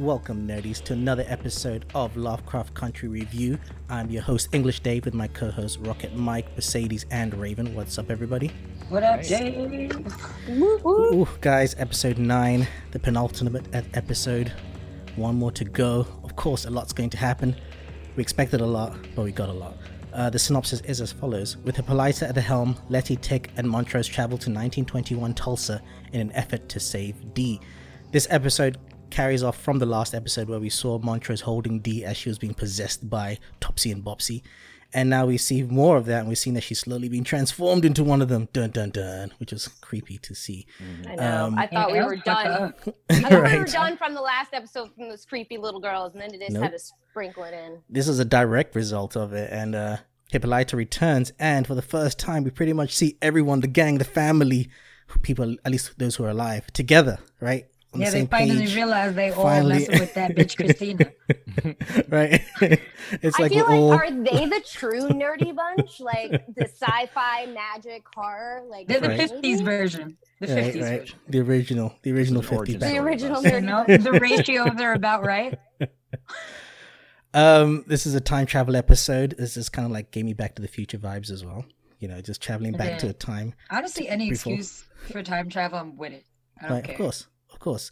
Welcome, nerdies, to another episode of Lovecraft Country Review. I'm your host, English Dave, with my co hosts, Rocket Mike, Mercedes, and Raven. What's up, everybody? What up, Dave? Ooh, guys, episode 9, the penultimate episode. One more to go. Of course, a lot's going to happen. We expected a lot, but we got a lot. Uh, the synopsis is as follows With Hippolyta at the helm, Letty, Tick, and Montrose travel to 1921 Tulsa in an effort to save Dee. This episode carries off from the last episode where we saw Montrose holding Dee as she was being possessed by Topsy and Bopsy. And now we see more of that, and we've seen that she's slowly being transformed into one of them. Dun dun dun, which was creepy to see. I know. Um, I thought we were done. I thought we were done from the last episode from those creepy little girls, and then they just Nope. had to sprinkle it in. this is a direct result of it and uh hippolyta returns and for the first time we pretty much see everyone the gang the family people at least those who are alive together right on Yeah, the they finally page realized they all Finally. messing with that bitch Christina. right it's I like feel we're all like are they the true nerdy bunch? Like the sci-fi magic horror? Like They're the Right. fifties version. The right, fifties right version. the original the original fifties. 50 the original. You nerdy know, bunch. the ratios are about right. um this is a time travel episode this is kind of like gave me back to the future vibes as well you know just traveling back to Yeah. a time Honestly, any Before. excuse for time travel, I'm with it. I don't Right, care. of course, of course.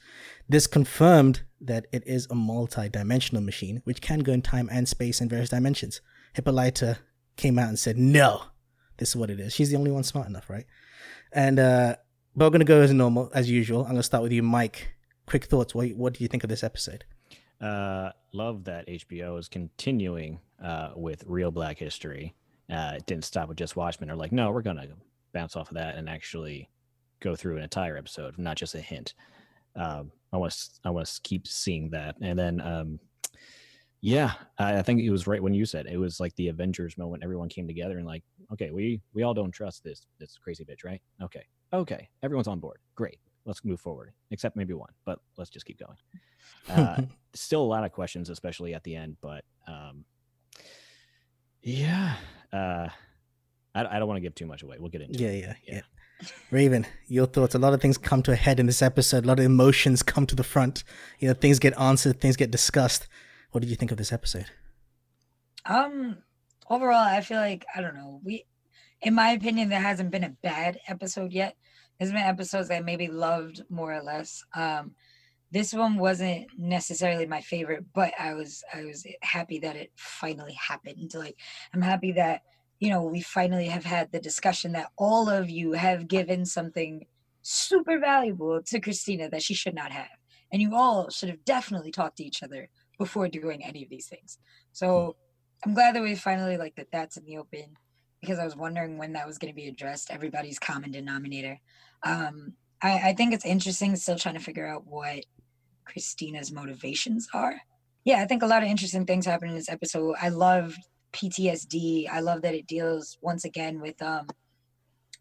This confirmed that it is a multi-dimensional machine which can go in time and space in various dimensions. Hippolyta came out and said, "No, this is what it is." She's the only one smart enough, right? And uh, but we're gonna go as normal as usual. I'm gonna start with you, Mike. Quick thoughts. What what do you think of this episode? Uh, love that HBO is continuing uh, with real Black history. Uh, it didn't stop with just Watchmen. They're like, no, we're gonna bounce off of that and actually go through an entire episode, not just a hint. Um, I want to I want to keep seeing that, and then um, yeah, I, I think it was right when you said it was like the Avengers moment. Everyone came together and like, okay, we we all don't trust this this crazy bitch, right? Okay, okay, everyone's on board. Great, let's move forward. Except maybe one, but let's just keep going. Uh, still a lot of questions, especially at the end. But um, yeah, uh, I, I don't want to give too much away. We'll get into yeah, it. yeah, yeah, Yeah. Raven, your thoughts. A lot of things come to a head in this episode. A lot of emotions come to the front. You know, things get answered, things get discussed. What did you think of this episode? Um, overall, I feel like I don't know. We, in my opinion, there hasn't been a bad episode yet. There's been episodes that I maybe loved more or less. Um, this one wasn't necessarily my favorite, but I was I was happy that it finally happened. Like I'm happy that you know we finally have had the discussion that all of you have given something super valuable to Christina that she should not have, and you all should have definitely talked to each other before doing any of these things. So I'm glad that we finally like that that's in the open because I was wondering when that was going to be addressed. Everybody's common denominator. Um, I, I think it's interesting still trying to figure out what Christina's motivations are. Yeah, I think a lot of interesting things happened in this episode. I loved PTSD. I love that it deals once again with um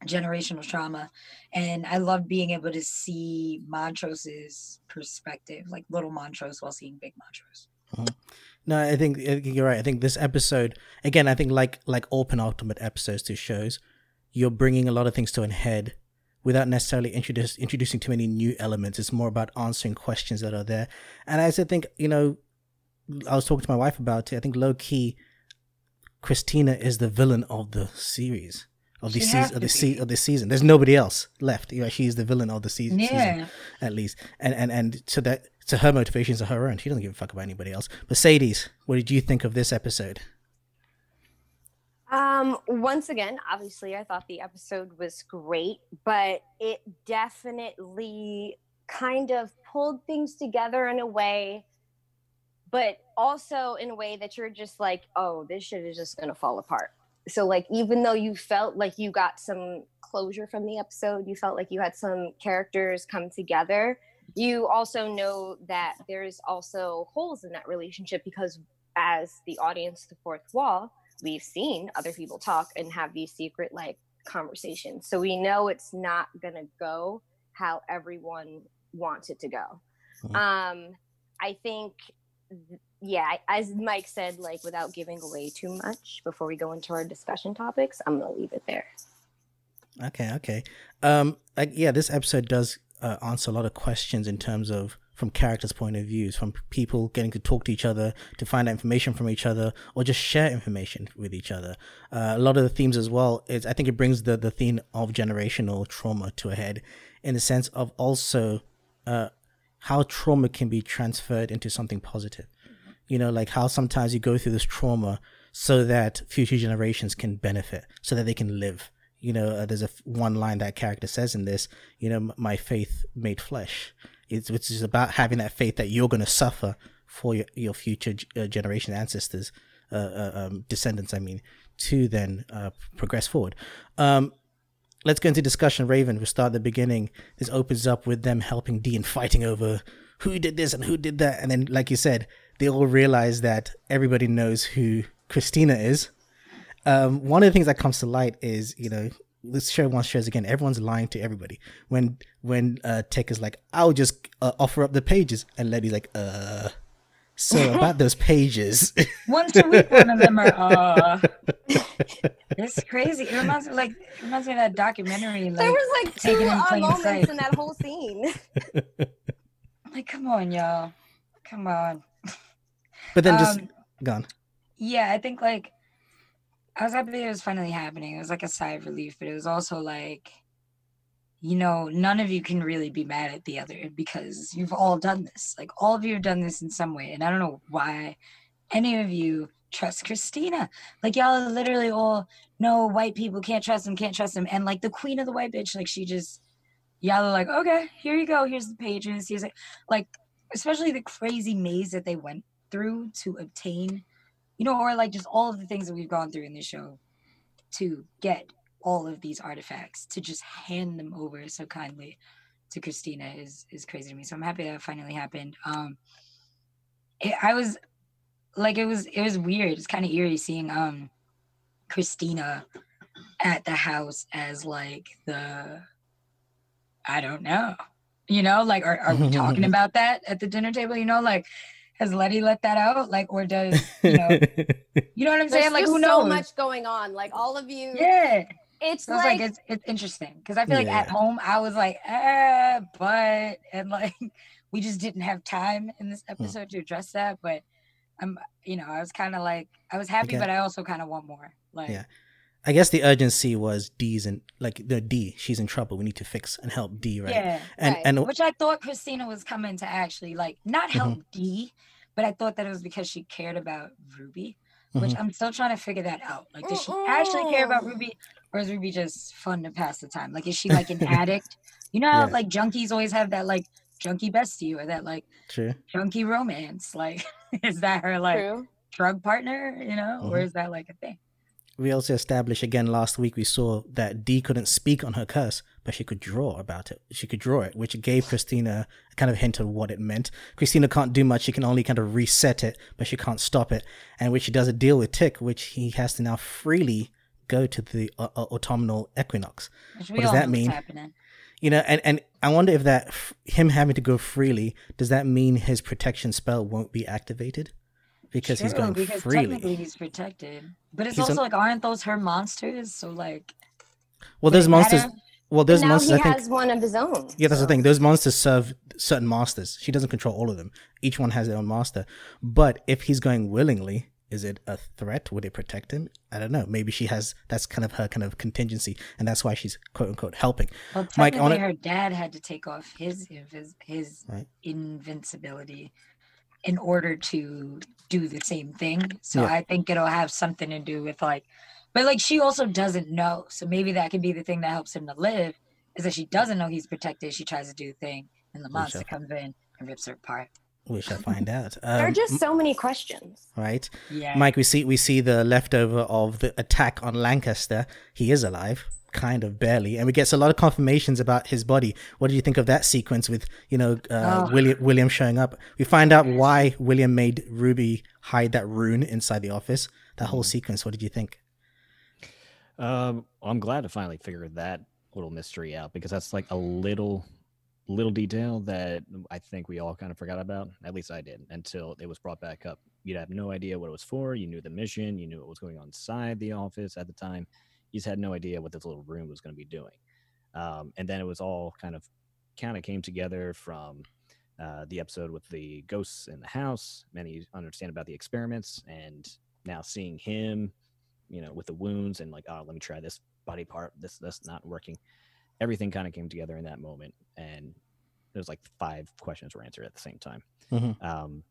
generational trauma. And I love being able to see Montrose's perspective, like little Montrose while seeing big Montrose. No, I think, you're right. I think this episode, again, I think like like all penultimate episodes to shows, you're bringing a lot of things to an head without necessarily introduce, introducing too many new elements. It's more about answering questions that are there. And I also think, you know, I was talking to my wife about it. I think low key, Christina is the villain of the series. Of the season, of the se- of the season, there's nobody else left. You know, she's the villain of the season. season at least. And and and so that so her motivations are her own. She doesn't give a fuck about anybody else. Mercedes, what did you think of this episode? Um, once again, obviously, I thought the episode was great, but it definitely kind of pulled things together in a way, but also in a way that you're just like, oh, this shit is just gonna fall apart. So, like, even though you felt like you got some closure from the episode, you felt like you had some characters come together, you also know that there's also holes in that relationship because, as the audience, the fourth wall, we've seen other people talk and have these secret like conversations. So we know it's not gonna go how everyone wants it to go. Mhm. Um, I think, th- yeah, as Mike said, like without giving away too much before we go into our discussion topics, I'm gonna leave it there. Okay, okay. Um, like, yeah, this episode does uh, answer a lot of questions in terms of from characters' point of views, from people getting to talk to each other, to find out information from each other, or just share information with each other. Uh, a lot of the themes as well is I think it brings the the theme of generational trauma to a head, in the sense of also uh, how trauma can be transferred into something positive. You know, like how sometimes you go through this trauma so that future generations can benefit, so that they can live. You know, uh, there's a one line that character says in this. You know, my faith made flesh it's which is about having that faith that you're going to suffer for your, your future uh, generation ancestors, uh, uh, um, descendants, I mean, to then uh, progress forward. Um, let's go into discussion. Raven, we'll start at the beginning. This opens up with them helping Dean fighting over who did this and who did that. And then, like you said, they all realize that everybody knows who Christina is. Um, one of the things that comes to light is, you know, this show once shows again everyone's lying to everybody when when uh tick is like i'll just uh, offer up the pages and letty's like uh so about those pages. Once a week one of them are uh it's crazy. It reminds me like it reminds me of that documentary like, there was like two in uh, moments sight. in that whole scene. Like come on y'all. Come on. But then just um, gone yeah i think like I was happy it was finally happening. It was like a sigh of relief, but it was also like, you know, none of you can really be mad at the other because you've all done this. Like all of you have done this in some way. And I don't know why any of you trust Christina. Like y'all are literally all know white people can't trust him, can't trust him. And like the queen of the white bitch, like she just y'all are like, okay, here you go. Here's the pages. Here's like, like especially the crazy maze that they went through to obtain you know, or like just all of the things that we've gone through in this show to get all of these artifacts to just hand them over so kindly to Christina is is crazy to me. So I'm happy that finally happened. Um, it, I was like, it was it was weird. It's kind of eerie seeing um Christina at the house as like the I don't know. You know, like are, are we talking about that at the dinner table? You know, like has Letty let that out? Like, or does you know, you know what I'm saying? Like, who knows? So much going on. Like all of you. Yeah. It's so like, like, it's it's interesting because I feel like yeah. at home I was like, eh, but and like we just didn't have time in this hmm. episode to address that. But I'm, you know, I was kind of like, I was happy, okay. but I also kind of want more. Like, yeah. I guess the urgency was Dee's and like the Dee, she's in trouble. We need to fix and help Dee, right? Yeah, and right. and which I thought Christina was coming to actually like not help mm-hmm. Dee, but I thought that it was because she cared about Ruby, which mm-hmm. I'm still trying to figure that out. Like, does she actually care about Ruby, or is Ruby just fun to pass the time? Like, is she like an addict? You know how yeah. like junkies always have that like junkie bestie or that like True. junkie romance? Like, is that her like True. drug partner? You know, mm-hmm. or is that like a thing? we also established again last week we saw that Dee couldn't speak on her curse, but she could draw about it. She could draw it, which gave Christina a kind of hint of what it meant. Christina can't do much. She can only kind of reset it, but she can't stop it. And which she does a deal with Tick, which he has to now freely go to the uh, uh, autumnal equinox. What does that mean? You know, and, and I wonder if that him having to go freely does that mean his protection spell won't be activated? because True, he's going because freely. Technically, he's protected, but it's he's also like, aren't those her monsters? So like, well, there's monsters. Well, there's now monsters. He I think, has one of his own. Yeah, that's so. the thing. Those monsters serve certain masters. She doesn't control all of them. Each one has their own master. But if he's going willingly, is it a threat? Would it protect him? I don't know. Maybe she has. That's kind of her kind of contingency, and that's why she's quote unquote helping. Well, Mike, wanna... her dad had to take off his his, his right. invincibility in order to do the same thing. So yeah. I think it'll have something to do with like, but like she also doesn't know. So maybe that could be the thing that helps him to live is that she doesn't know he's protected. She tries to do the thing, and the monster comes in and rips her apart. We shall find out. Um, there are just so many questions, right? Yeah, Mike. We see we see the leftover of the attack on Lancaster. He is alive kind of barely, and we get a lot of confirmations about his body. What did you think of that sequence with you know uh, oh. William William showing up? We find out why William made Ruby hide that rune inside the office. That whole mm-hmm. sequence. What did you think? Um, I'm glad to finally figure that little mystery out because that's like a little little detail that I think we all kind of forgot about. At least I did until it was brought back up. You'd have no idea what it was for. You knew the mission. You knew what was going on inside the office at the time he's had no idea what this little rune was going to be doing. Um, and then it was all kind of kind of came together from uh, the episode with the ghosts in the house. Many understand about the experiments, and now seeing him, you know, with the wounds and like, oh, let me try this body part. This that's not working. Everything kind of came together in that moment, and there's like five questions were answered at the same time. Mhm. Um,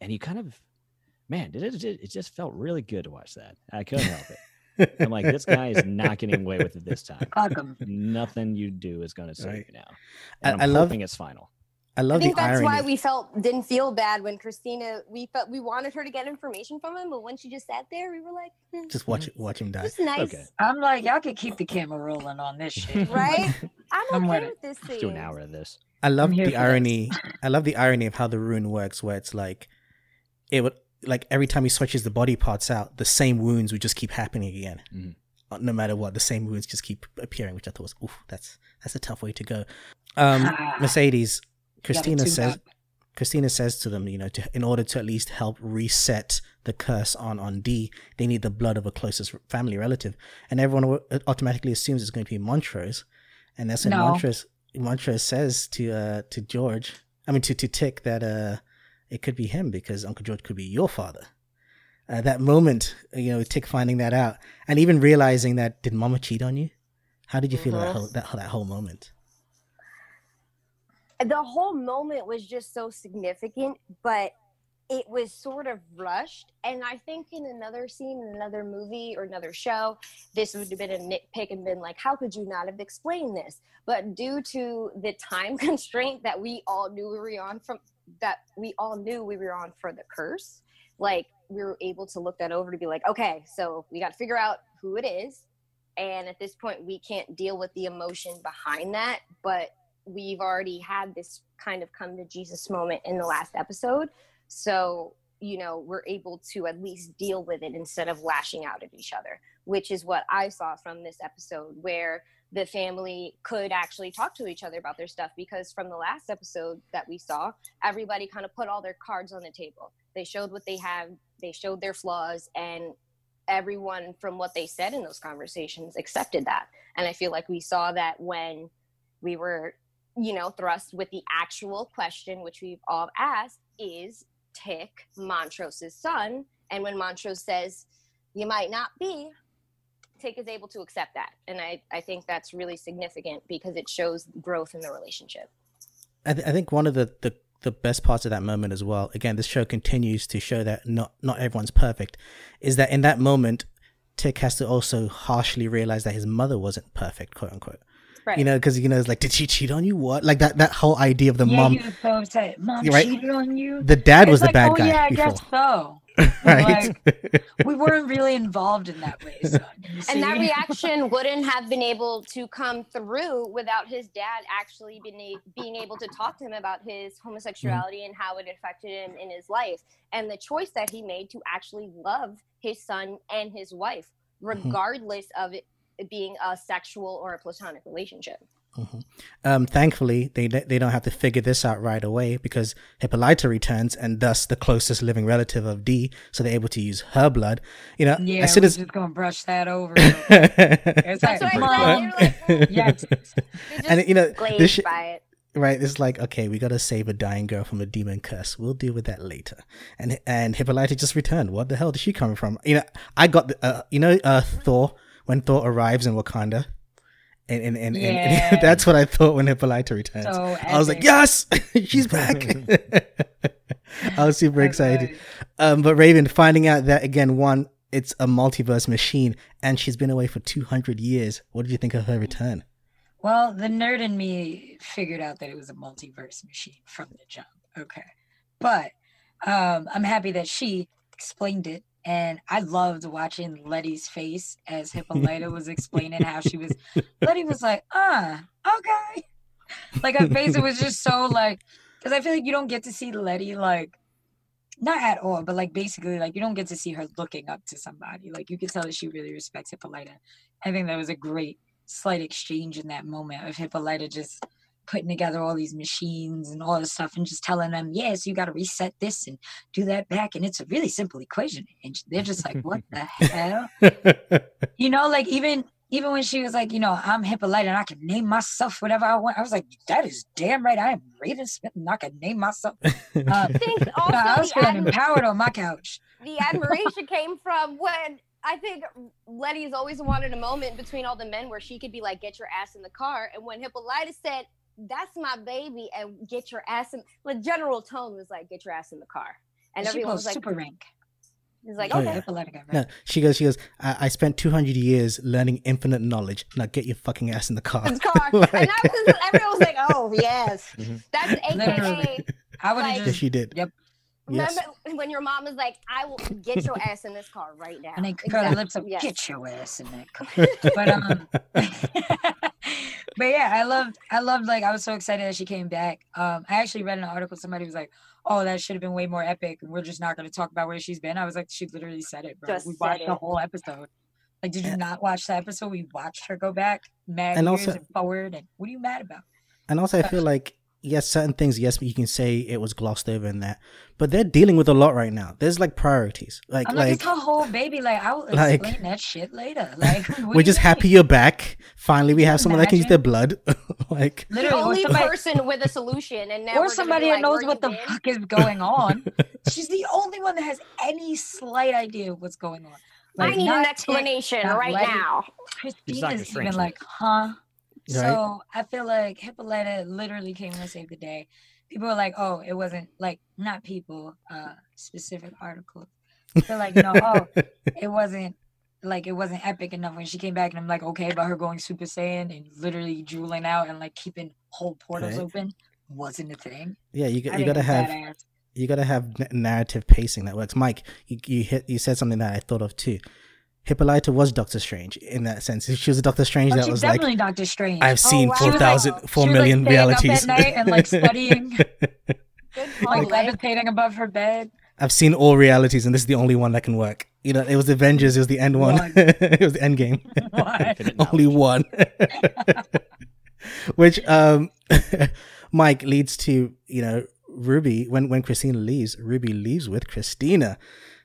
and you kind of, man, did it, it? It just felt really good to watch that. I couldn't help it. I'm like, this guy is not getting away with it this time. Fuck 'em. Nothing you do is going to save Right. you now. I- And I'm I love- hoping it's final. I I love think the that's irony. why we felt didn't feel bad when Christina we felt we wanted her to get information from him, but when she just sat there, we were like, eh, Just watch it, watch him die. it's nice, Okay. I'm like, y'all could keep the camera rolling on this shit. right? I'm I'm okay with with this Let's do an hour of this. I love the irony. I love the irony of how the rune works, where it's like it would like every time he switches the body parts out, the same wounds would just keep happening again. Uh, No matter what, the same wounds just keep appearing, which I thought was, oof, that's that's a tough way to go. Um. Mercedes, Gotta Christina says. Christina says to them, you know, to, in order to at least help reset the curse on on Dee, they need the blood of a closest family relative, and everyone automatically assumes it's going to be Montrose, and that's when No. Montrose Montrose says to uh to George, I mean to to Tick that uh it could be him because Uncle George could be your father. Uh, that moment, you know, Tick finding that out, and even realizing that did Mama cheat on you? How did you feel that Mhm. whole that, that whole moment? The whole moment was just so significant, but it was sort of rushed. And I think in another scene, in another movie or another show, this would have been a nitpick and been like, how could you not have explained this? But due to the time constraint that we all knew we were on from that we all knew we were on for the curse, like we were able to look that over to be like, okay, so we got to figure out who it is. And at this point, we can't deal with the emotion behind that, but we've already had this kind of come to Jesus moment in the last episode. So, you know, we're able to at least deal with it instead of lashing out at each other, which is what I saw from this episode, where the family could actually talk to each other about their stuff. Because from the last episode that we saw, everybody kind of put all their cards on the table. They showed what they have, they showed their flaws, and everyone from what they said in those conversations accepted that. And I feel like we saw that when we were you know, thrust with the actual question, which we've all asked, is Tick Montrose's son? And when Montrose says, you might not be, Tick is able to accept that. And I, I think that's really significant because it shows growth in the relationship. I, th- I think one of the, the, the best parts of that moment as well, again, this show continues to show that not, not everyone's perfect, is that in that moment, Tick has to also harshly realize that his mother wasn't perfect, quote unquote. Right. You know, because you know, it's like, did she cheat on you? What? Like that that whole idea of the yeah, mom. he was so upset. Mom You're right. cheated on you. The dad was It's the like, bad oh, guy Yeah, I before, guess so. right? We weren't really involved in that way, son. You and that reaction wouldn't have been able to come through without his dad actually being, a- being able to talk to him about his mm. homosexuality and how it affected him in his life and the choice that he made to actually love his son and his wife mm-hmm. regardless of it being a sexual or a platonic relationship Um, thankfully, they they don't have to figure this out right away because Hippolyta returns, and thus the closest living relative of Dee, so they're able to use her blood. You know, Yeah, as soon we're as just gonna brush that over. it's that's like, what mom, i said like, yes, just And, you know, glazed this sh- by it right, it's like okay, we gotta save a dying girl from a demon curse. We'll deal with that later. And and Hippolyta just returned. What the hell did she come from? You know, I got the uh, you know uh, Thor when Thor arrives in Wakanda. And, and, and, and, Yeah. that's what I thought when Hippolyta returns. So I was like, yes, she's back. I was super That's excited. right. Um, but Raven, finding out that again, one, it's a multiverse machine, and she's been away for two hundred years. What did you think of her return? Well, the nerd in me figured out that it was a multiverse machine from the jump. Okay. But um, I'm happy that she explained it. And I loved watching Letty's face as Hippolyta was explaining how she was. Letty was like, ah, okay. Like her face, it was just so like, because I feel like you don't get to see Letty like, not at all, but like basically, like you don't get to see her looking up to somebody. Like you can tell that she really respects Hippolyta. I think that was a great slight exchange in that moment of Hippolyta just putting together all these machines and all this stuff and just telling them, yes, you got to reset this and do that back. And it's a really simple equation. And they're just like, what the hell? You know, like even even when she was like, you know, I'm Hippolyta and I can name myself whatever I want. I was like, that is damn right. I am Raven Smith and I can name myself. Um, I think also I was feeling admi- empowered on my couch. the admiration came from when I think Letty's always wanted a moment between all the men where she could be like, "Get your ass in the car," and when Hippolyta said, "That's my baby," and get your ass in, the general tone was like, "Get your ass in the car," and she everyone goes was like, super rank. "He's like, Oh, okay." yeah. No, she goes. She goes. I, I spent 200 years learning infinite knowledge. Now get your fucking ass in the car. His car, Like- and I was, everyone was like, "Oh yes, Mhm. that's AKA." Literally. I would have Like- Yes, just she did. Yep. Yes. When your mom was like, "I will get your ass in this car right now," and then curl her lips up. yes. Get your ass in that car. but um but yeah i loved i loved like i was so excited that she came back. Um i actually read an article somebody was like oh that should have been way more epic. And we're just not going to talk about where she's been. I was like she literally said it bro. Just we said watched the whole episode. Like did you Yeah. not watch the episode? We watched her go back mad And years also- and forward and what are you mad about? And also, I feel like yes, certain things, yes, you can say it was glossed over in that, but they're dealing with a lot right now. There's like priorities. Like, i'm like, like it's her whole baby like i will like- explain that shit later like we're just mean? happy you're back. Finally, we have someone that can use their blood. like, the literally or only somebody, person with a solution, and now or we're somebody that like, knows what the been?" fuck is going on She's the only one that has any slight idea of what's going on. I need an explanation right now. Christina's Strange. even like, huh? Right. So I feel like Hippolyta literally came to save the day. People are like, oh, it wasn't like not people, uh, specific articles. They're like, no, oh, it wasn't like it wasn't epic enough when she came back, and I'm like, okay, about her going Super Saiyan and literally drooling out and like keeping whole portals Right. open wasn't a thing. yeah, you got you gotta have badass. you gotta have narrative pacing that works. Mike, you you hit you said something that I thought of too. Hippolyta was Doctor Strange in that sense. She was a Doctor Strange Oh, that she's was like, definitely Doctor Strange. I've seen wow. four She was thousand, like- four she was, like, million staying up at realities. night and, like, studying. Like levitating above her bed. I've seen all realities, and this is the only one that can work. You know, it was Avengers, it was the end one, One. it was the end game. What? Only one. Which, um, Mike leads to you know Ruby when when Christina leaves, Ruby leaves with Christina.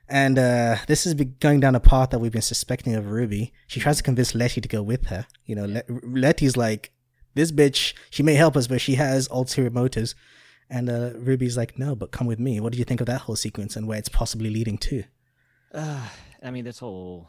And uh, this is going down a path that we've been suspecting of Ruby. She tries to convince Letty to go with her. You know, Let- Letty's like, this bitch, she may help us, but she has ulterior motives. And uh, Ruby's like, no, but come with me. What do you think of that whole sequence and where it's possibly leading to? Uh, I mean, this whole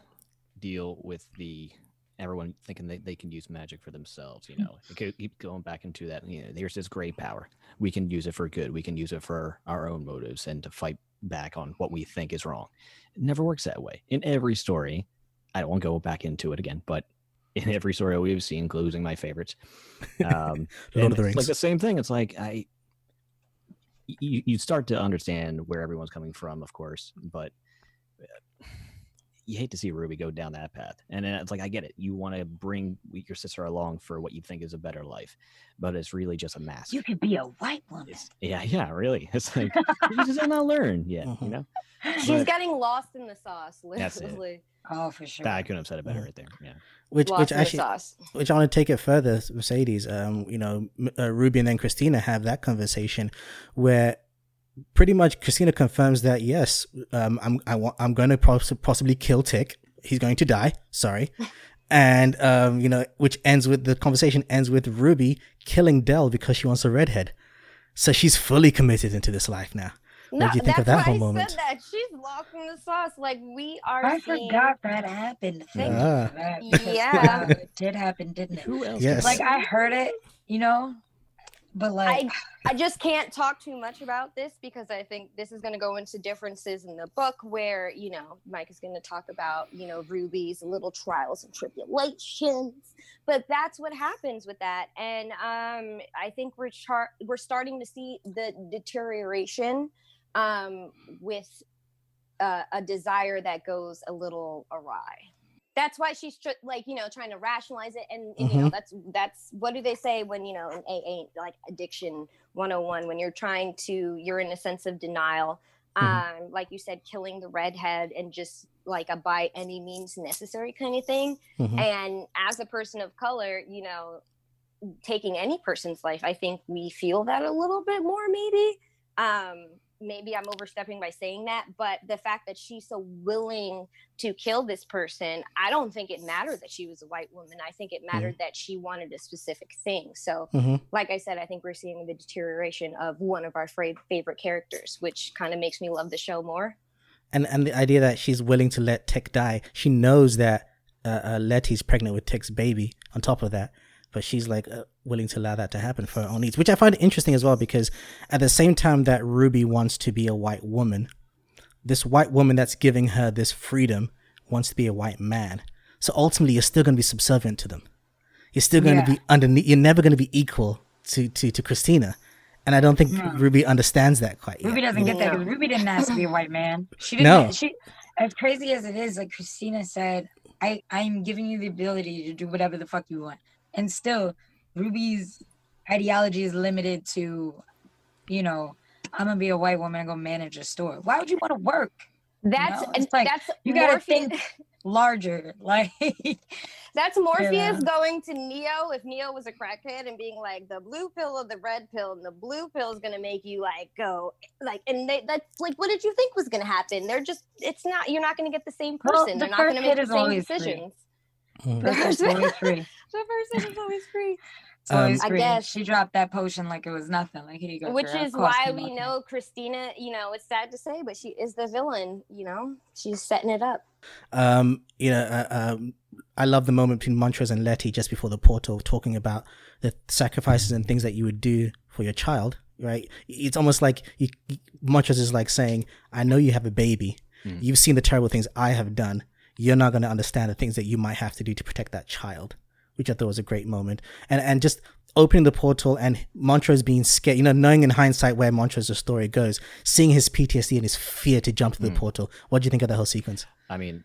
deal with the everyone thinking they, they can use magic for themselves, you know, it could keep going back into that. You know, there's this great power. We can use it for good. We can use it for our own motives and to fight back on what we think is wrong. It never works that way. In every story, I don't want to go back into it again, but in every story we've seen, including my favorites, um, Lord of the it's like the same thing. It's like I, you, you start to understand where everyone's coming from, of course, but you hate to see Ruby go down that path. And it's like I get it. You want to bring your sister along for what you think is a better life, but it's really just a mask. You could be a white woman. It's, yeah, yeah, really. It's like you just have not learned yet. You Mhm. know, She's But- getting lost in the sauce, That's it. literally. Oh, for sure. I couldn't have said it better right there. Yeah. Which, lost which in the actually, sauce. which I want to take it further, Mercedes. Um, you know, uh, Ruby and then Christina have that conversation where pretty much Christina confirms that yes, um, I'm I want I'm going to poss- possibly kill Tick. He's going to die. Sorry. And um, you know, which ends with the conversation ends with Ruby killing Dell because she wants a redhead. So she's fully committed into this life now. What do you think of that whole I moment? Said that she's lost in the sauce. Like we are. I seeing- forgot that happened. Thank Ah. you for that. Yeah. it did happen, didn't it? Who else? Yes. Like I heard it, you know, but like I I just can't talk too much about this because I think this is going to go into differences in the book where you know Mike is going to talk about you know Ruby's little trials and tribulations, but that's what happens with that, and um, I think we're char- we're starting to see the deterioration um, with uh, a desire that goes a little awry. That's why she's tr- like you know trying to rationalize it, and, and you know that's that's what do they say when you know in AA like addiction 101 when you're trying to you're in a sense of denial Mhm. um like you said killing the redhead and just like a by any means necessary kind of thing Mhm. and as a person of color you know taking any person's life i think we feel that a little bit more maybe um maybe I'm overstepping by saying that, but the fact that she's so willing to kill this person, I don't think it mattered that she was a white woman. I think it mattered mm-hmm. that she wanted a specific thing. So, mm-hmm. like I said, I think we're seeing the deterioration of one of our favorite characters, which kind of makes me love the show more. And and the idea that she's willing to let Tick die, she knows that uh, uh, Letty's pregnant with Tick's baby. On top of that, but she's like uh, willing to allow that to happen for her own needs, which I find interesting as well because at the same time that Ruby wants to be a white woman, this white woman that's giving her this freedom wants to be a white man. So ultimately, you're still going to be subservient to them. You're still going to yeah. be underneath. You're never going to be equal to to to Christina. And I don't think no. Ruby understands that quite Ruby yet. doesn't get that Ruby didn't ask to be a white man. She didn't. No. She, as crazy as it is, like Christina said, I I'm giving you the ability to do whatever the fuck you want and still ruby's ideology is limited to you know i'm gonna be a white woman and go manage a store why would you want to work that's you know? like that's you gotta think larger like that's morpheus yeah. going to neo if neo was a crackhead and being like the blue pill or the red pill and the blue pill is gonna make you like go like and they that's like what did you think was gonna happen they're just it's not you're not gonna get the same person well, the they're not gonna make the same decisions free. Mm. The first always free. The person is always free. It's always um, free. I guess she dropped that potion like it was nothing. Like here you go. Which is why we know Christina. You know, it's sad to say, but she is the villain. You know, she's setting it up. Um, you know, uh, um, I love the moment between Montrose and Letty just before the portal, talking about the sacrifices and things that you would do for your child. Right? It's almost like you, Montrose is like saying, "I know you have a baby. Mm. You've seen the terrible things I have done." you're not going to understand the things that you might have to do to protect that child, which I thought was a great moment. And and just opening the portal and Montrose being scared, you know, knowing in hindsight where Montrose's story goes, seeing his PTSD and his fear to jump to the mm. portal. What do you think of the whole sequence? I mean,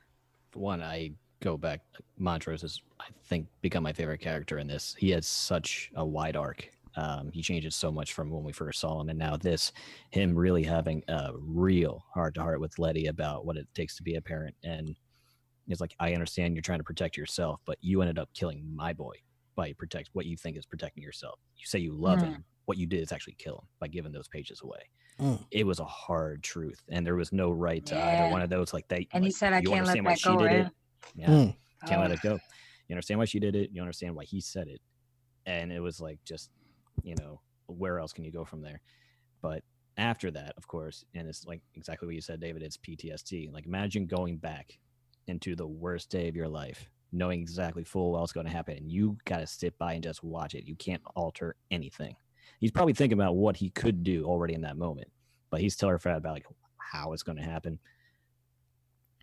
one, I go back. Montrose has, I think, become my favorite character in this. He has such a wide arc. Um, he changes so much from when we first saw him, and now this, him really having a real heart to heart with Letty about what it takes to be a parent and He's like, I understand you're trying to protect yourself, but you ended up killing my boy by protect what you think is protecting yourself. You say you love mm. him. What you did is actually kill him by giving those pages away. Mm. It was a hard truth, and there was no right to yeah. either one of those. Like they, and like, he said, "I can't let that go." Did it. Yeah, mm. can't oh. let it go. You understand why she did it. You understand why he said it, and it was like just, you know, where else can you go from there? But after that, of course, and it's like exactly what you said, David. It's PTSD. Like imagine going back into the worst day of your life, knowing exactly full well it's going to happen, and you got to sit by and just watch it. You can't alter anything. He's probably thinking about what he could do already in that moment, but he's terrified about like how it's going to happen.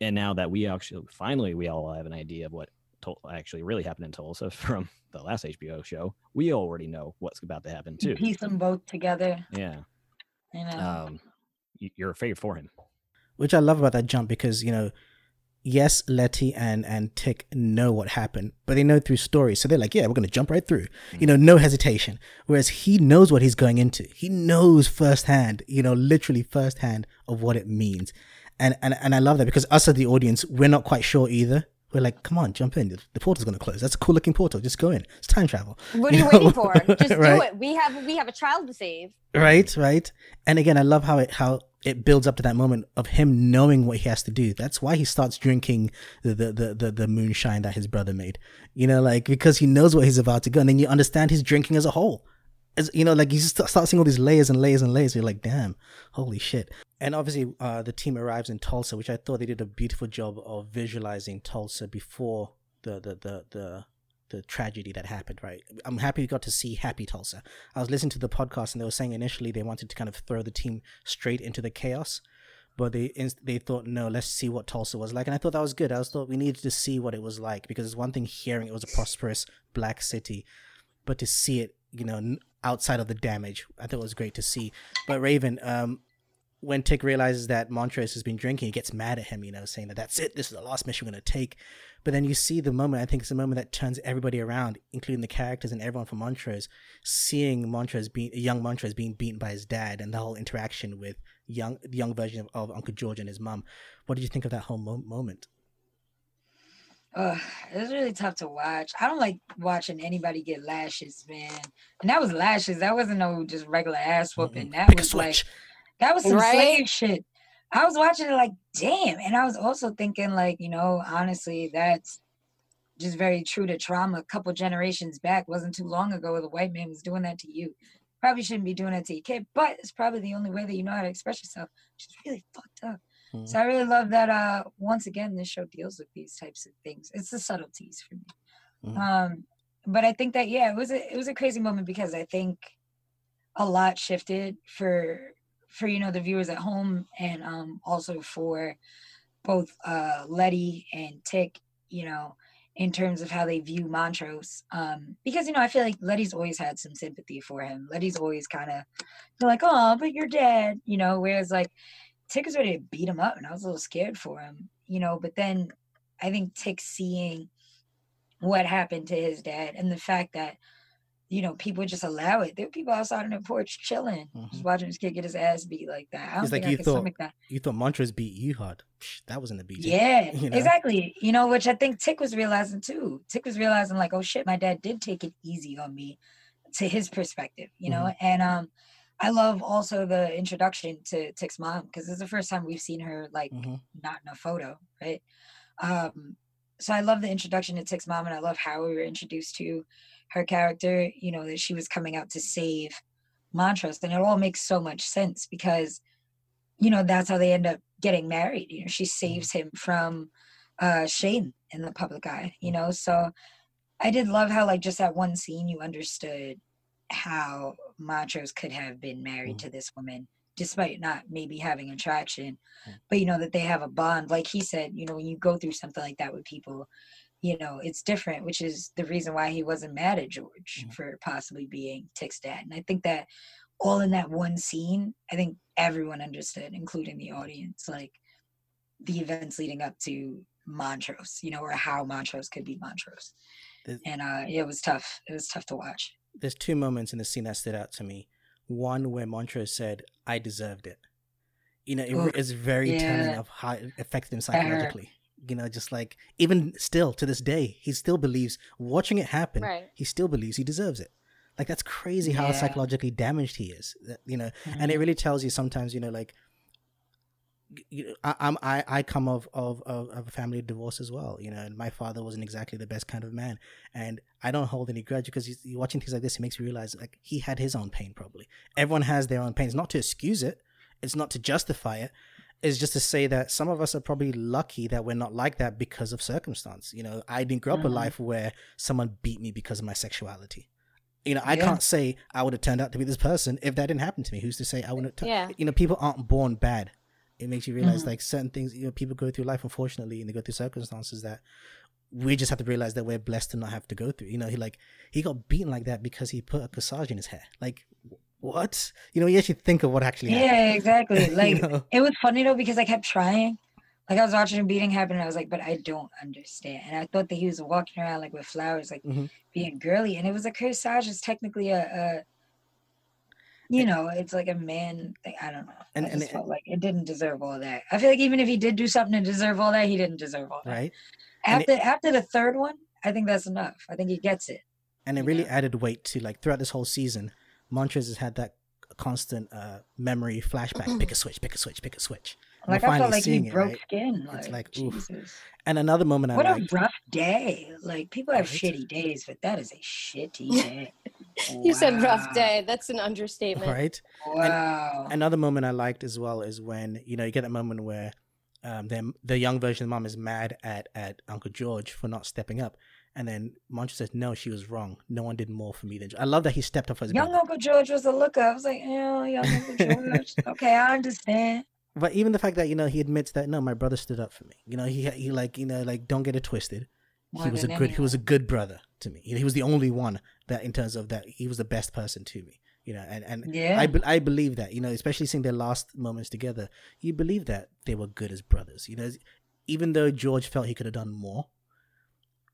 And now that we actually finally we all have an idea of what to- actually really happened in Tulsa from the last HBO show, we already know what's about to happen too. Piece them both together. Yeah. You know. Um, you're afraid for him. Which I love about that jump because you know yes, Letty and and Tick know what happened, but they know through stories. So they're like, yeah, we're gonna jump right through. Mm-hmm. You know, no hesitation. Whereas he knows what he's going into. He knows firsthand, you know, literally firsthand of what it means. And and and I love that because us as the audience, we're not quite sure either. We're like, come on, jump in. The portal's gonna close. That's a cool looking portal. Just go in. It's time travel. What are you, you know? waiting for? Just right? do it. We have we have a child to save. Right, right. And again, I love how it how it builds up to that moment of him knowing what he has to do. That's why he starts drinking the, the, the, the, the moonshine that his brother made. You know, like because he knows what he's about to go, and then you understand his drinking as a whole. As you know, like you just start seeing all these layers and layers and layers. You're like, damn, holy shit. And obviously, uh, the team arrives in Tulsa, which I thought they did a beautiful job of visualizing Tulsa before the the the the the tragedy that happened, right? I'm happy we got to see Happy Tulsa. I was listening to the podcast and they were saying initially they wanted to kind of throw the team straight into the chaos, but they they thought no, let's see what Tulsa was like, and I thought that was good. I was thought we needed to see what it was like because it's one thing hearing it was a prosperous black city, but to see it, you know, outside of the damage, I thought it was great to see. But Raven, um, when Tick realizes that Montrose has been drinking, he gets mad at him, you know, saying that that's it, this is the last mission we're going to take. But then you see the moment, I think it's the moment that turns everybody around, including the characters and everyone from Montrose, seeing Montrose being, young Montrose being beaten by his dad and the whole interaction with young, the young version of, of Uncle George and his mom. What did you think of that whole mo- moment? Uh, it was really tough to watch. I don't like watching anybody get lashes, man. And that was lashes. That wasn't no just regular ass whooping. That Pick was like That was some Right? slave shit. I was watching it like, damn. And I was also thinking, like, you know, honestly, that's just very true to trauma. A couple generations back, wasn't too long ago, the white man was doing that to you. Probably shouldn't be doing that to your kid, but it's probably the only way that you know how to express yourself, which is really fucked up. Mhm. So I really love that. Uh, once again, this show deals with these types of things. It's the subtleties for me. Mhm. Um, but I think that yeah, it was a it was a crazy moment because I think a lot shifted for for you know the viewers at home and um also for both uh Letty and Tick, you know, in terms of how they view Montrose. Um, because you know, I feel like Letty's always had some sympathy for him. Letty's always kind of like, oh, but you're dead, you know, whereas like Tick was ready to beat him up and I was a little scared for him, you know, but then I think Tick seeing what happened to his dad and the fact that you know people just allow it. There were people outside on the porch chilling, just Mhm. watching this kid get his ass beat like that. I don't It's think like I you thought- that. You thought Montrose beat you hard. That wasn't a beat. Yeah, you know? exactly. You know, which I think Tick was realizing too. Tick was realizing like, oh shit, my dad did take it easy on me, to his perspective. You know, and um, I love also the introduction to Tick's mom because it's the first time we've seen her like hmm not in a photo, right? Um, so I love the introduction to Tick's mom, and I love how we were introduced to her character. You know that she was coming out to save Montrose, and it all makes so much sense because, you know, that's how they end up getting married. You know, she saves him from uh, shame in the public eye. You know, so I did love how like just that one scene you understood how Montrose could have been married Mhm. to this woman despite not maybe having attraction Mm. but you know that they have a bond like he said you know when you go through something like that with people you know it's different which is the reason why he wasn't mad at george Mhm. for possibly being tick's dad and i think that all in that one scene i think everyone understood including the audience like the events leading up to montrose you know or how montrose could be montrose and uh it was tough it was tough to watch There's two moments in the scene that stood out to me. One where Montrose said, "I deserved it." You know, it, re- it's very telling of how it affected him psychologically. You know, just like even still to this day, he still believes watching it happen. Right. He still believes he deserves it. Like that's crazy how Yeah. psychologically damaged he is. You know, and it mm-hmm. really tells you sometimes. You know, like you know, I, I'm I, I come of, of of a family of divorce as well. You know, and my father wasn't exactly the best kind of man, and I don't hold any grudge because he's, you're watching things like this. It makes me realize like he had his own pain. Probably everyone has their own pain. It's not to excuse it. It's not to justify it. It's just to say that some of us are probably lucky that we're not like that because of circumstance. You know, I didn't grow up a Mhm. life where someone beat me because of my sexuality. You know, I Yeah. can't say I would have turned out to be this person if that didn't happen to me. Who's to say I wouldn't? Have Yeah. You know, people aren't born bad. It makes you realize Mhm. like certain things. You know, people go through life unfortunately, and they go through circumstances that we just have to realize that we're blessed to not have to go through. You know, he like he got beaten like that because he put a corsage in his hair. Like what? You know, you actually think of what actually happened. yeah exactly You like know? it was funny though because I kept trying. Like I was watching a beating happen, and I was like, "But I don't understand." And I thought that he was walking around like with flowers, like Mhm. being girly, and it was a corsage. It's technically a, a you know, it's like a man thing. I don't know. And- I and just it- felt like it didn't deserve all that. I feel like even if he did do something to deserve all that, he didn't deserve all that. right? And it- After after the third one, I think that's enough. I think he gets it. and it really know? added weight to like throughout this whole season. Montrose has had that constant uh memory flashback. pick a switch, pick a switch, pick a switch. And Like I felt finally like he seeing it, broke right? skin. It's Like, like, oof. Jesus. And another moment I What I a liked. rough day. Like people have Right? shitty days, but that is a shitty day. You said rough day. That's an understatement. Right. Wow. Another moment I liked as well is when you know you get that moment where um the the young version of mom is mad at at Uncle George for not stepping up, and then Montrose says, "No, she was wrong. No one did more for me than." I love that he stepped up for his young brother. Uncle George was a looker. I was like, yeah, young Uncle George. okay, I understand. But even the fact that you know he admits that no, my brother stood up for me. You know he he like you know like don't get it twisted. More he was a than good he was a good brother to me. He was the only one that in terms of that he was the best person to me. You know, and and Yeah. I be- I believe that you know, especially seeing their last moments together, you believe that they were good as brothers. You know, even though George felt he could have done more,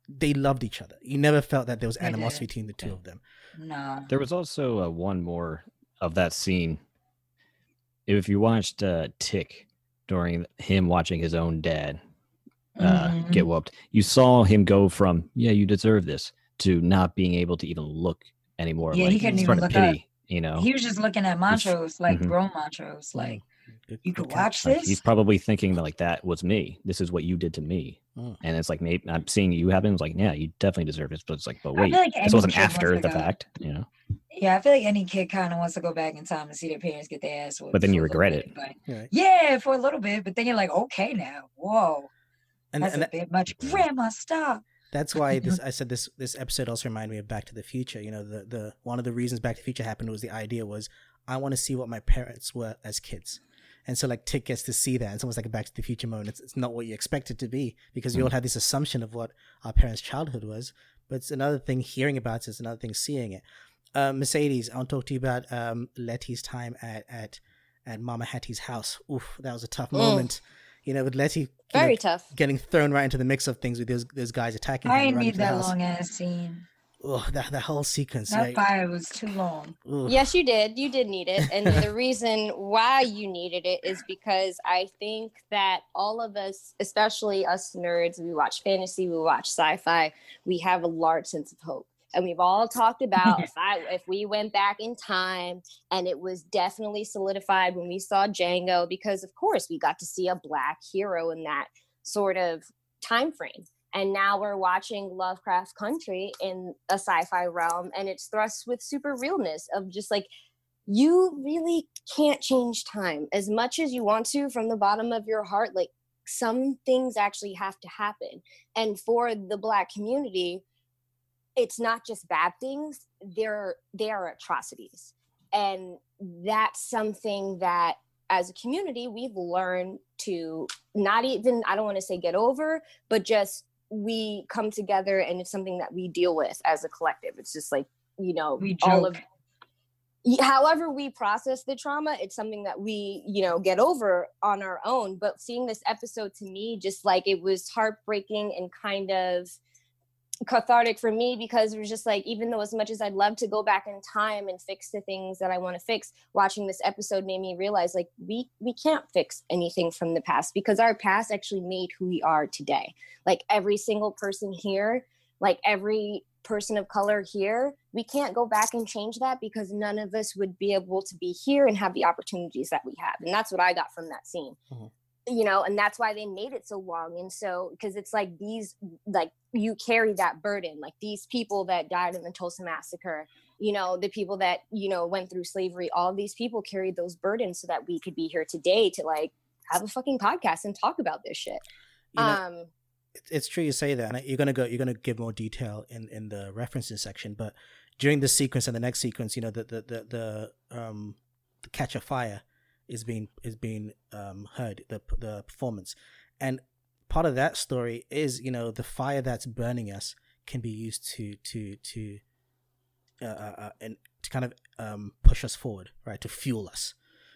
they loved each other. You never felt that there was animosity between the two of them. no. There was also uh, one more of that scene. If you watched uh, Tick during him watching his own dad uh, Mhm. get whooped, you saw him go from "Yeah, you deserve this" to not being able to even look anymore. Yeah, like he couldn't even look up. pity. You know, He was just looking at Montrose, like Mhm. grown Montrose, like Good- you good could catch. watch like, this. he's probably thinking that like that was me. This is what you did to me. Mm. And it's like maybe I'm seeing you happen. It's like, yeah, you definitely deserve it. But it's like, but wait, like this wasn't after the go- fact, you know. Yeah, I feel like any kid kind of wants to go back in time and see their parents get their ass. But then you for a little regret bit, it. but- Right. yeah, for a little bit, but then you're like, okay, now, whoa, And, that's and a bit much. Grandma, stop. That's why this I said this this episode also reminded me of Back to the Future. You know, the the one of the reasons Back to the Future happened was the idea was I want to see what my parents were as kids. And so like Tick gets to see that. It's almost like a Back to the Future moment. It's, it's not what you expect it to be because we all have this assumption of what our parents' childhood was. But it's another thing hearing about it, it's another thing seeing it. Uh, Mercedes, I want to talk to you about um, Letty's time at at at Mama Hattie's house. Oof, that was a tough Mm. moment. You know, with Letty you know, Very tough. getting thrown right into the mix of things with those those guys attacking her I and didn't need that house. long ass scene. Oh, that that whole sequence. That right? fire was too long. Ooh. Yes, you did. You did need it. And the reason why you needed it is because I think that all of us, especially us nerds, we watch fantasy, we watch sci-fi, we have a large sense of hope. And we've all talked about if I if we went back in time and it was definitely solidified when we saw Django, because of course we got to see a black hero in that sort of time frame and now we're watching Lovecraft Country in a sci-fi realm, and it's thrust with super realness of just like you really can't change time as much as you want to from the bottom of your heart. Like some things actually have to happen, and for the Black community, it's not just bad things; they're they are atrocities, and that's something that as a community we've learned to not even i don't want to say get over but just we come together and it's something that we deal with as a collective it's just like you know We all of joke. however we process the trauma it's something that we you know get over on our own but seeing this episode to me just like it was heartbreaking and kind of cathartic for me because it was just like even though as much as I'd love to go back in time and fix the things that I want to fix watching this episode made me realize like we we can't fix anything from the past because our past actually made who we are today. Like every single person here like every person of color here we can't go back and change that because none of us would be able to be here and have the opportunities that we have. And that's what I got from that scene. Mhm. You know and that's why they made it so long and so because it's like these like you carry that burden like these people that died in the tulsa massacre you know the people that you know went through slavery all these people carried those burdens so that we could be here today to like have a fucking podcast and talk about this shit You know, um it's- true you say that, and you're gonna go. You're gonna give more detail in in the references section. But during this sequence and the next sequence, you know, the the the, the um the catch of fire is being is being um heard the the performance, and part of that story is you know the fire that's burning us can be used to to to uh, uh, uh and to kind of um push us forward, right? To fuel us,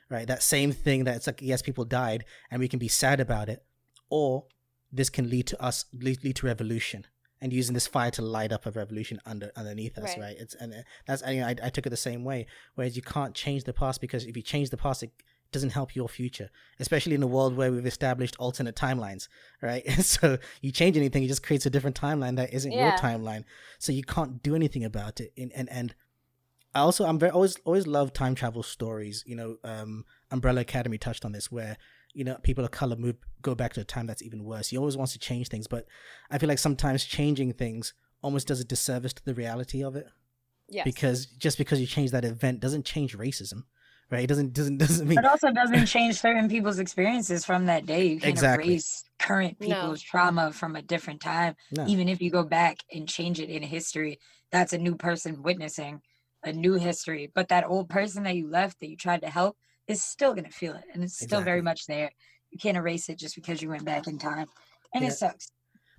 right? That same thing that it's like yes, people died, and we can be sad about it, or this can lead to us lead, lead to revolution and using this fire to light up a revolution under underneath us Right. right, it's and uh, that's I, I, I took it the same way whereas you can't change the past because if you change the past it doesn't help your future especially in a world where we've established alternate timelines right? So you change anything it just creates a different timeline that isn't your timeline. So you can't do anything about it and and, and I also I'm very always always love time travel stories. You know, um, Umbrella Academy touched on this, where you know people of color move go back to a time that's even worse. He always wants to change things, but I feel like sometimes changing things almost does a disservice to the reality of it. Yes. Because just because you change that event doesn't change racism, right? It doesn't doesn't doesn't mean But also doesn't change certain people's experiences from that day. You can't Exactly. erase current No. people's trauma from a different time. no. Even if you go back and change it in history, that's a new person witnessing a new history. But that old person that you left that you tried to help is still gonna feel it. And it's still very much there. You can't erase it just because you went back in time. And Yeah. it sucks.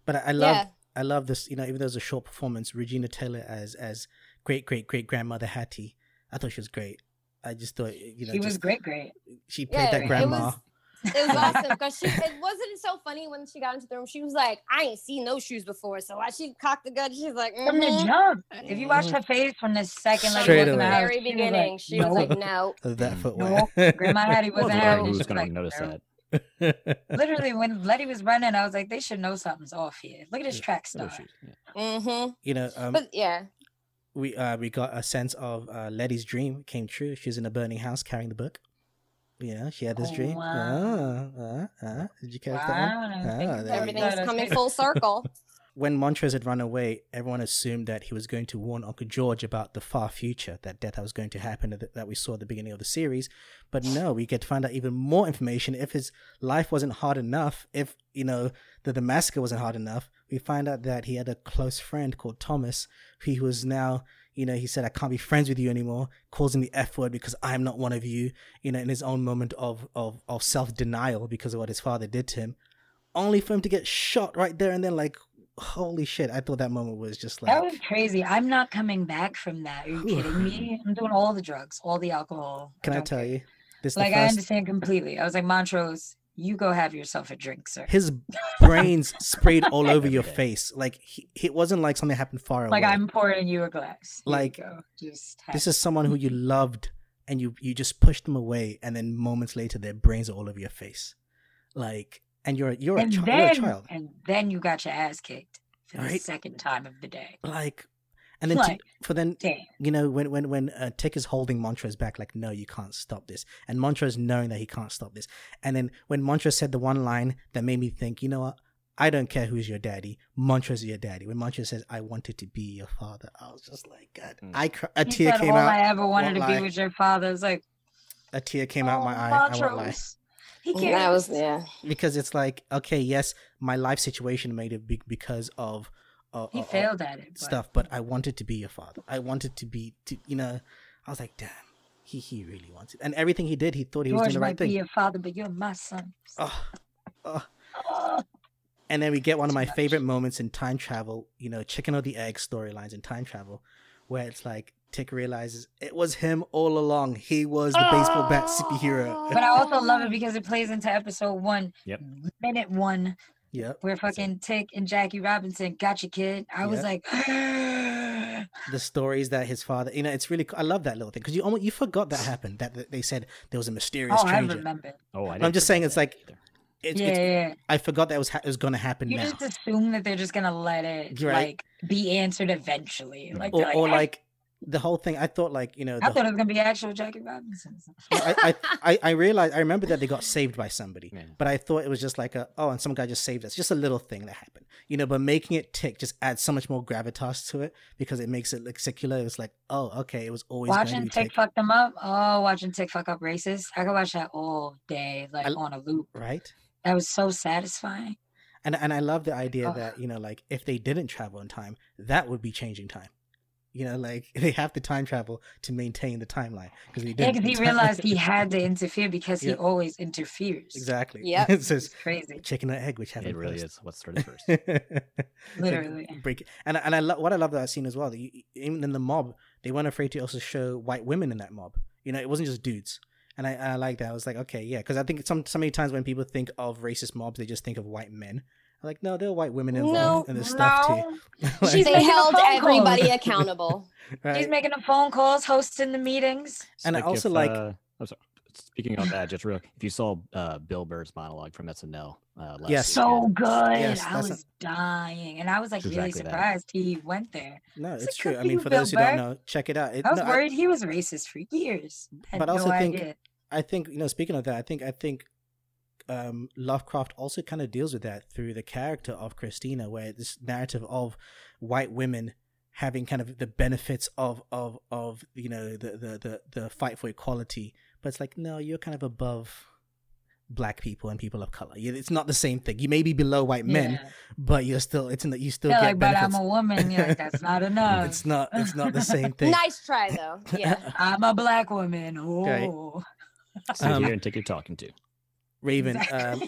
But I, I love yeah I love this. You know, even though it's a short performance, Regina Taylor as as great great great grandmother Hattie, I thought she was great. I just thought you know She was great, great. She played Yeah, that it grandma. was- it was awesome because she it wasn't so funny when she got into the room she was like i ain't seen no shoes before so why she cocked the gun she's like From the "Mhm." jump. If you watch her face from the second like Straight walk in away. the house, very she was beginning like, she was like no that Mm. footwear. No, Grandma Hattie wasn't the having who's it. She was gonna like, notice "No." that? Literally, when Letty was running, I was like, they should know something's off here. Look at this Yeah. track No star. yeah. mm-hmm. you know, um, but yeah we uh we got a sense of uh Letty's dream came true. She's in a burning house carrying the book. Yeah, she had this Oh, dream. wow. Uh, uh, uh. Did you catch that Wow, one? I didn't think Ah, of there we that. go. Everything's coming full circle. When Montrose had run away, everyone assumed that he was going to warn Uncle George about the far future, that death was going to happen that that we saw at the beginning of the series. But no, we get to find out even more information. If his life wasn't hard enough, if, you know, that the massacre wasn't hard enough, we find out that he had a close friend called Thomas, who was now, you know, he said, I can't be friends with you anymore, calls him the F word because I'm not one of you, you know, in his own moment of, of, of self denial because of what his father did to him. Only for him to get shot right there and then, like, holy shit! I thought that moment was just like That was crazy. I'm not coming back from that. Are you kidding me? I'm doing all the drugs, all the alcohol. Can I don't tell care. you? This Like the I understand completely. I was like, Montrose, you go have yourself a drink, sir. his brains sprayed all over your face. Like he, it wasn't like something happened far like away. Like I'm pouring you a glass. Here Like, go. just have this is someone who you loved and you you just pushed them away, and then moments later their brains are all over your face. Like, and you're you're a, and chi- you're a then child. and then you got your ass kicked for the second time of the day. Like, and then to, Like, for then Damn. you know when when when uh, Tick is holding Montrose back, like no, you can't stop this, and Montrose knowing that he can't stop this, and then when Montrose said the one line that made me think, you know what, I don't care who's your daddy, Montrose is your daddy. When Montrose says, "I wanted to be your father," I was just like, God, Mm. I cr- a He tear said, came all out, I ever wanted to lie. be was your father. It's like a tear came out my oh, eye. I won't lie. Montrose. He cares. That was yeah. because it's like, okay, yes, my life situation made it big because of. Uh, He uh, uh, failed at it. Stuff, but I wanted to be your father. I wanted to be, to, you know, I was like, damn, he he really wants it and everything he did, he thought he was George doing the might right thing. be your father, but you're my son. Oh, oh. Oh, And then we get one of my much. favorite moments in time travel, you know, chicken or the egg storylines in time travel, where it's like Tick realizes it was him all along. He was the baseball bat superhero. But I also love it because it plays into episode one, Yep. minute one, Yep. where fucking Tick and Jackie Robinson got you, kid. I was like, The stories that his father, you know, it's really, I love that little thing because you almost, you forgot that happened. That, that they said there was a mysterious oh, I remember. Oh, I know. I'm just saying it's like- It's, yeah, it's, yeah. I forgot that was ha- was going to happen You now. just assume that they're just gonna let it Right. like be answered eventually. Like, or, they're or like the whole thing. I thought like you know, I the thought it was gonna be actual Jackie Robinson. I, I, I, I realized I remember that they got saved by somebody, Yeah. but I thought it was just like a oh, and some guy just saved us, just a little thing that happened, you know. But making it tick just adds so much more gravitas to it because it makes it look secular. It was like oh, okay, it was always watching Tick tick, fuck them up. Oh, watching Tick fuck up racist. I could watch that all day, like I- on a loop. right? That was so satisfying. And and I love the idea Ugh. that you know, like if they didn't travel in time, that would be changing time. You know, like they have to time travel to maintain the timeline because he didn't. because he realized he had to interfere because he always interferes. exactly. yeah it It's says crazy. chicken or egg, which happened It really first. is what started first. Literally. break it. And and I love what I love that I scene as well. that you, even in the mob, they weren't afraid to also show white women in that mob. You know, it wasn't just dudes. And I, I like that. I was like, okay, yeah, because I think some so many times when people think of racist mobs, they just think of white men. I'm like, no, there are white women involved No, in this stuff too. Like, She's they held everybody call. accountable. right? He's making the phone calls, hosting the meetings. And I also if, like- Uh, I'm sorry. Speaking of that, just real, if you saw uh, Bill Burr's monologue from SNL uh, last Yes. season, So good. Yes, I that's was dying. And I was like It's really exactly that. surprised he went there. no, It's it's true. I mean, for for you, those who Bill don't know, check it out. It, I was no, worried he was racist for years. Had But I no also think- idea. I think you know. Speaking of that, I think I think um, Lovecraft also kind of deals with that through the character of Christina, where this narrative of white women having kind of the benefits of of of you know the the the, the fight for equality, but it's like no, you're kind of above black people and people of color. It's not the same thing. You may be below white men, Yeah. but you're still it's in the you still They're get like, but. I'm a woman. You're like, that's not enough. it's not it's not the same thing. nice try though. Yeah. I'm a black woman. Oh. sit Um, here and take your talking to. Raven, um,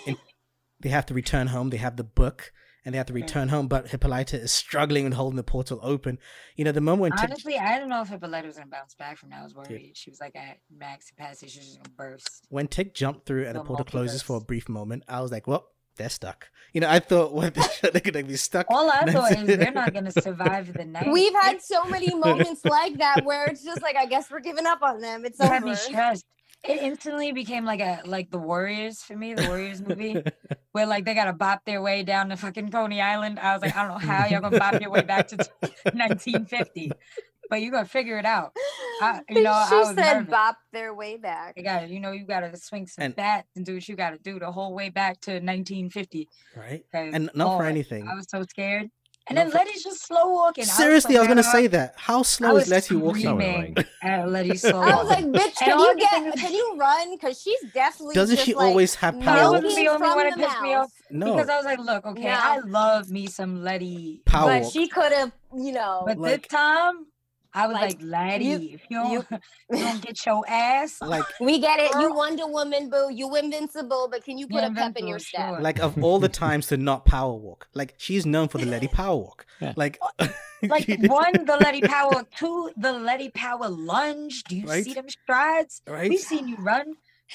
they have to return home. They have the book, and they have to return home. But Hippolyta is struggling and holding the portal open. You know, the moment when Tick, Honestly, I don't know if Hippolyta was gonna bounce back from that. I was worried. She was like at max capacity. She was just gonna burst. when Tick jumped through and the The portal closes for a brief moment, I was like, "Well, they're stuck." You know, I thought, "What? They're gonna be stuck." All I thought is they're not gonna survive the night. We've had so many moments like that where it's just like I guess we're giving up on them. It's You over. stressed. It instantly became like a like the Warriors for me, the Warriors movie, where like they gotta bop their way down to fucking Coney Island. I was like, I don't know how y'all gonna bop your way back to 1950. but you're gonna figure it out. I- you know, I she was said nervous. bop their way back. You gotta, you know, you gotta swing some And- bats and do what you gotta do the whole way back to 1950. Right. And not for anything. I was so scared. And Not then for- Letty's just slow walking. Seriously, I was so gonna say that. How slow is Letty walking? So screaming annoying. Letty slow I was like, bitch, can you get? Can you run? Because she's definitely. Doesn't just, she like, always have That power? wasn't the only one that the pissed me off. No, Because I was like, look, okay, No. I love me some Letty. power. But she could have, you know. But Like- this time, I was Like, like, Letty, you- if you don't, you- you don't get your ass. like we get it. You Wonder Woman, boo. You invincible, but can you put a pep in your invincible, step? sure. like of all the times to not power walk. Like she's known for the Letty power walk. Yeah. Like oh, like one, the Letty Power, two, the Letty Power lunge. Do you Right? see them strides? right? We've seen you run.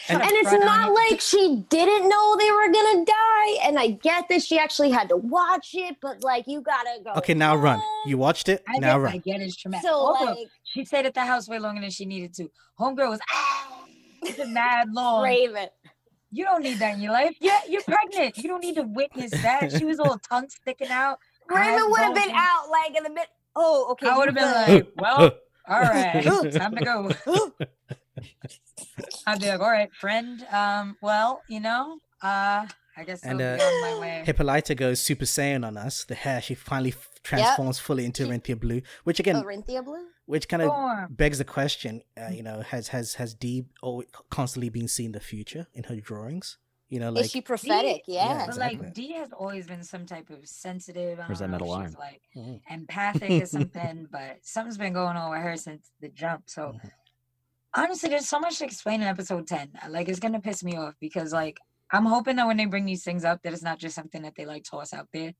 And- And it's not honey. like she didn't know they were gonna die. And I get that she actually had to watch it, but like you gotta go. Okay, now run. You watched it. I now get, I get it's traumatic. So also, like she stayed at the house way longer than she needed to. Homegirl was ah, it's mad long. Raven. You don't need that in your life. Yeah, you're pregnant. You don't need to witness that. She was all tongue sticking out. Raven would have been out like in the mid. Oh, okay. I would have been like, well, all right, time to go. I'd be like, all right, friend. Um, well, you know, uh, I guess I'll And, be uh, on my way. Hippolyta goes Super Saiyan on us. The hair, she finally f- transforms fully into She- Renthia Blue, which again, Orinthia Blue. which kind of begs the question. Uh, you know, has has has Dee always constantly been seeing the future in her drawings? You know, like Is she prophetic? Yeah, Yeah. But exactly. like Dee has always been some type of sensitive. I Where's that metal arm? like Mm. empathic or something, but something's been going on with her since the jump. So Mhm. Honestly, there's so much to explain in episode 10. Like it's gonna piss me off because like I'm hoping that when they bring these things up, that it's not just something that they like toss out there.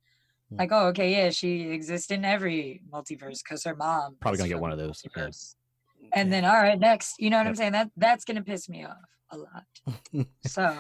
Mm. Like, oh, okay, yeah, she exists in every multiverse because her mom Probably gonna get one of those, yeah. And Yeah. then all right, next. You know what I'm saying? That that's gonna piss me off a lot. so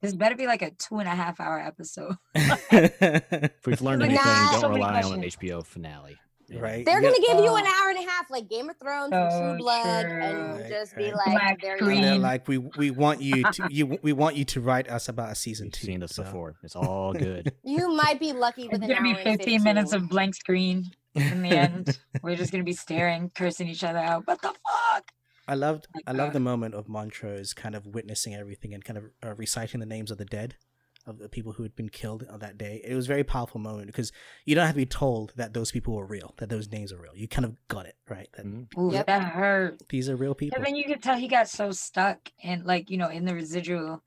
this better be like a two and a half hour episode. If we've learned anything, nah. don't So rely on an. HBO finale. Yeah. right? They're Yeah. gonna give you an Uh, hour and a half, like Game of Thrones and True Blood, true. and Right, just be right. like, Black there you And go. like, we we want you to you we want you to write us about a season We've two. seen this so- before. It's all good. You might be lucky with It's an gonna be hour and 15 minutes of blank screen in the end. We're just gonna be staring, cursing each other out. What the fuck? I loved Like, I love uh, the moment of Montrose kind of witnessing everything and kind of uh, reciting the names of the dead, of the people who had been killed on that day. It was a very powerful moment because you don't have to be told that those people were real, that those names are real. You kind of got it right. That Mhm. Ooh, Yep. that hurt. these are real people. And then you could tell he got so stuck and like, you know, in the residual.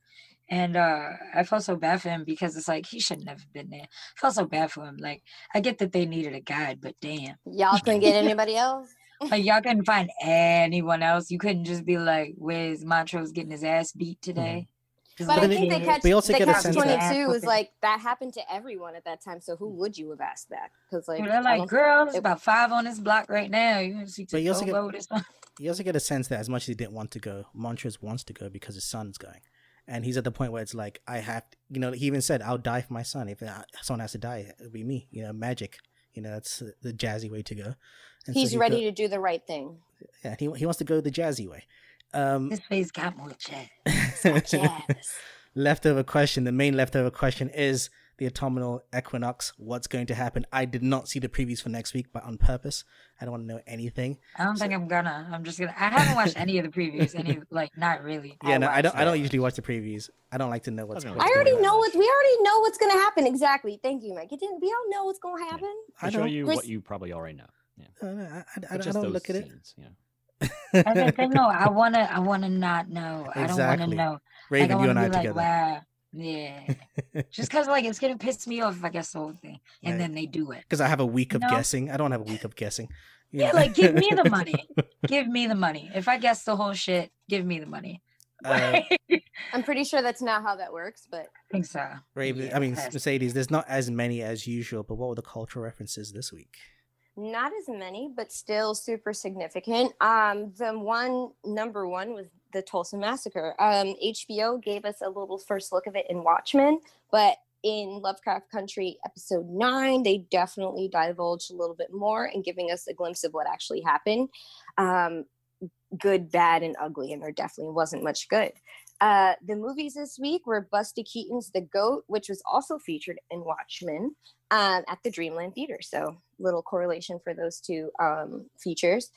And uh I felt so bad for him because it's like he shouldn't have been there. I felt so bad for him. Like I get that they needed a guide, but damn. Y'all couldn't get anybody else. Like y'all couldn't find anyone else. You couldn't just be like, where's Montrose getting his ass beat today? Just But I think they catch we also they get a catch sense twenty that- two was like that happened to everyone at that time. So who would you have asked that? Because like Dude, they're like, girl, there's about five on this block right now. You want to see But you also get- this one? you also get a sense that as much as he didn't want to go, Montrose wants to go because his son's going. And he's at the point where it's like, I have, to, you know, he even said, I'll die for my son. If uh, someone has to die, it'll be me. You know, magic. You know, that's the jazzy way to go. And so he's he ready go- to do the right thing. yeah, he, he wants to go the jazzy way. Um, This face got more chat. Yes. leftover question. The main leftover question is the autumnal equinox. What's going to happen? I did not see the previews for next week, but on purpose. I don't want to know anything. I don't think I'm gonna. I'm just gonna. I haven't watched any of the previews. Any like, not really. Yeah, no, I don't. watched I don't usually watch the previews. I don't like to know what's. I don't what's I already on. know what we already know what's gonna happen. Exactly. Thank you, Mike. It didn't we all know what's gonna happen. I I show don't. you Res- what you probably already know. Yeah. I don't, I, I, I don't, I just don't those look at it. scenes, you know. That's the thing, though. I wanna. I wanna not know. I don't wanna Exactly. know. Like, Raven, I you wanna and I be like, together. wow. Yeah. Just cause like it's gonna piss me off if I guess the whole thing, and Right. then they do it. Because I have a week of No. guessing. I don't have a week of guessing. You Yeah, like give me the money. give me the money. If I guess the whole shit, give me the money. Uh, I I'm pretty sure that's not how that works, but I think so. Raven, Yeah, I mean Mercedes. There's not as many as usual, but what were the cultural references this week? Not as many, but still super significant. Um, the one number one was the Tulsa massacre. Um, HBO gave us a little first look of it in Watchmen, but in Lovecraft Country episode nine, they definitely divulged a little bit more and giving us a glimpse of what actually happened. Um, good, bad, and ugly, and there definitely wasn't much good. Uh, the movies this week were Buster Keaton's The Goat, which was also featured in Watchmen um, at the Dreamland Theater. So, little correlation for those two um, features.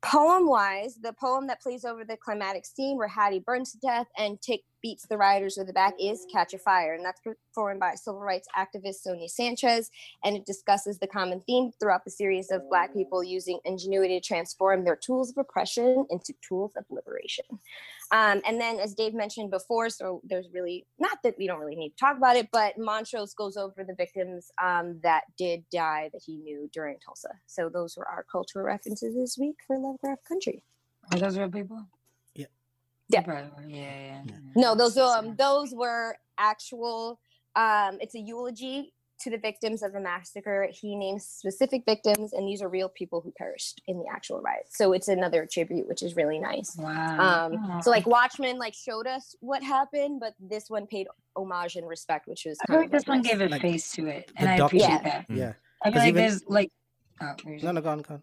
Poem wise, the poem that plays over the climatic scene where Hattie burns to death and Tick beats the riders with the back is Catch a Fire. And that's performed by civil rights activist Sonia Sanchez. And it discusses the common theme throughout the series of Black people using ingenuity to transform their tools of oppression into tools of liberation. Um, and then, as Dave mentioned before, so there's really not that we don't really need to talk about it, but Montrose goes over the victims um, that did die that he knew during Tulsa. So those were our cultural references this week for Lovecraft Country. Are those real people? Yeah. Yeah. Yeah, yeah. yeah. No, those um those were actual. Um, it's a eulogy to the victims of the massacre. He names specific victims, and these are real people who perished in the actual riots. So it's another tribute, which is really nice. Wow. Um, so like Watchmen like showed us what happened, but this one paid homage and respect, which was I feel kind like of this one gave a Like, face to it, the and I appreciate Yeah. that. Yeah. I feel 'Cause like even- there's like, oh, what were you No, no, go on, go on.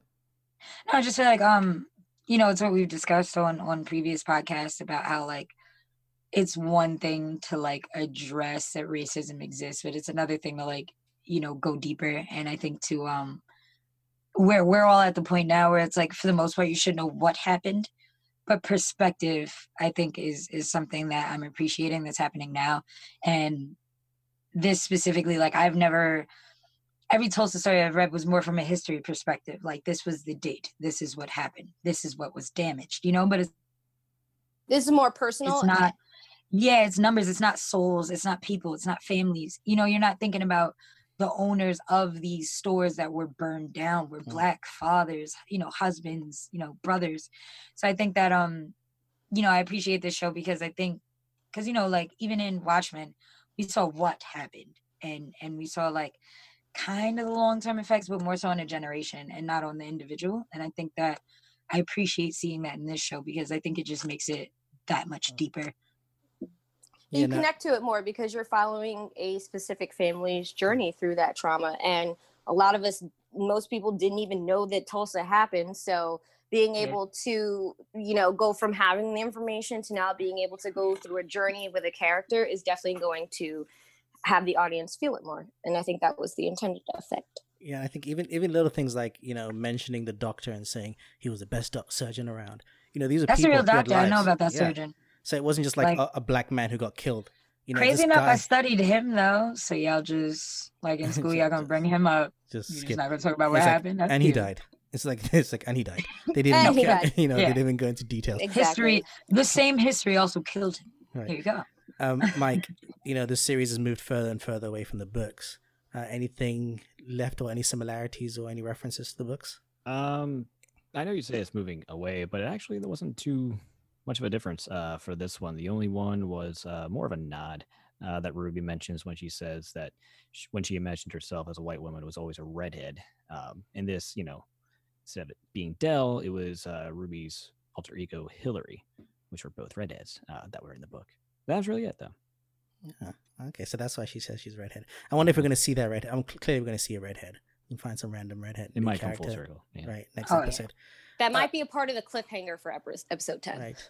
No, I just feel like um, you know, it's what we've discussed on on previous podcasts about how like it's one thing to like address that racism exists, but it's another thing to like you know go deeper. And I think to um, where we're all at the point now where it's like for the most part you should know what happened, but perspective I think is is something that I'm appreciating that's happening now, and this specifically like I've never every Tulsa story I've read was more from a history perspective. Like this was the date, this is what happened, this is what was damaged, you know. But it's This is more personal. it's not. Yeah, it's numbers. It's not souls. It's not people. It's not families. You know, you're not thinking about the owners of these stores that were burned down were Mm. black fathers, you know, husbands, you know, brothers. So I think that um, you know, I appreciate this show because I think because you know, like even in Watchmen, we saw what happened and and we saw like kind of the long term effects, but more so on a generation and not on the individual. And I think that I appreciate seeing that in this show because I think it just makes it that much deeper. Yeah, you no, connect to it more because you're following a specific family's journey through that trauma and a lot of us most people didn't even know that tulsa happened so being able to you know go from having the information to now being able to go through a journey with a character is definitely going to have the audience feel it more and i think that was the intended effect yeah, I think even even little things like you know mentioning the doctor and saying he was the best doc- surgeon around. You know, these are That's a real doctor. I know about that Yeah. surgeon. So it wasn't just like, Like- a, a black man who got killed. You know, Crazy this enough, I studied him though. So y'all just like in school, y'all gonna bring him up. just You're just not gonna talk about what It's like, happened. That's and he died. It's like it's like and he died. They didn't And he died. you know, Yeah. they didn't even go into details. History, the same history also killed him. Right. There you go. Um, Mike, you know, this series has moved further and further away from the books. Uh, anything left or any similarities or any references to the books? Um, I know you say it's moving away, but actually there wasn't too much of a difference uh, for this one. The only one was uh, more of a nod uh, that Ruby mentions when she says that sh- when she imagined herself as a white woman, it was always a redhead. Um, in this, you know, instead of it being Dell, it was uh, Ruby's alter ego Hillary, which were both redheads uh, that were in the book. That was really it, though. Yeah. Okay, so that's why she says she's redhead. I wonder if we're going to see that redhead. I'm clearly we're going to see a redhead. We can find some random redhead. It new might come full circle. Yeah. Right, next Oh, yeah. Episode. that might be a part of the cliffhanger for epis- episode 10 Right.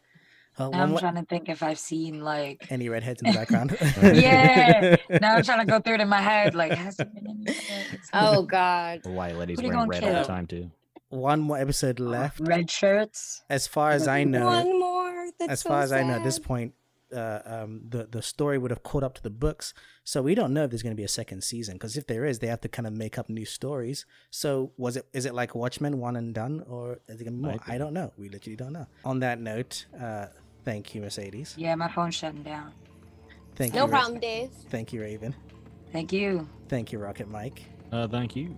Uh, Now I'm more- trying to think if I've seen like. any redheads in the background? Yeah. Now I'm trying to go through it in my head. Like, has there been any? redheads? oh god Or why Letty's Who they wearing gonna red all the time, too. One more episode left. Red shirts. As far as I know, one more that's as so far as I know, at this point, uh, um, the the story would have caught up to the books. So we don't know if there's going to be a second season because if there is, they have to kind of make up new stories. So was it is it like Watchmen one and done, or is it going to be more? Might be. I don't know. We literally don't know. On that note, uh, thank you, Mercedes. Yeah, my phone's shutting down. Thank no you, No problem dave Thank you, Raven. Thank you. Thank you, Rocket Mike. Uh, thank you.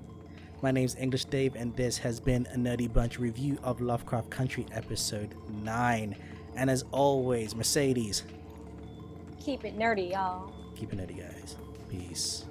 My name's English Dave, and this has been a Nerdy Bunch review of Lovecraft Country, episode nine. And as always, Mercedes, keep it nerdy y'all keep it nerdy, guys. Peace.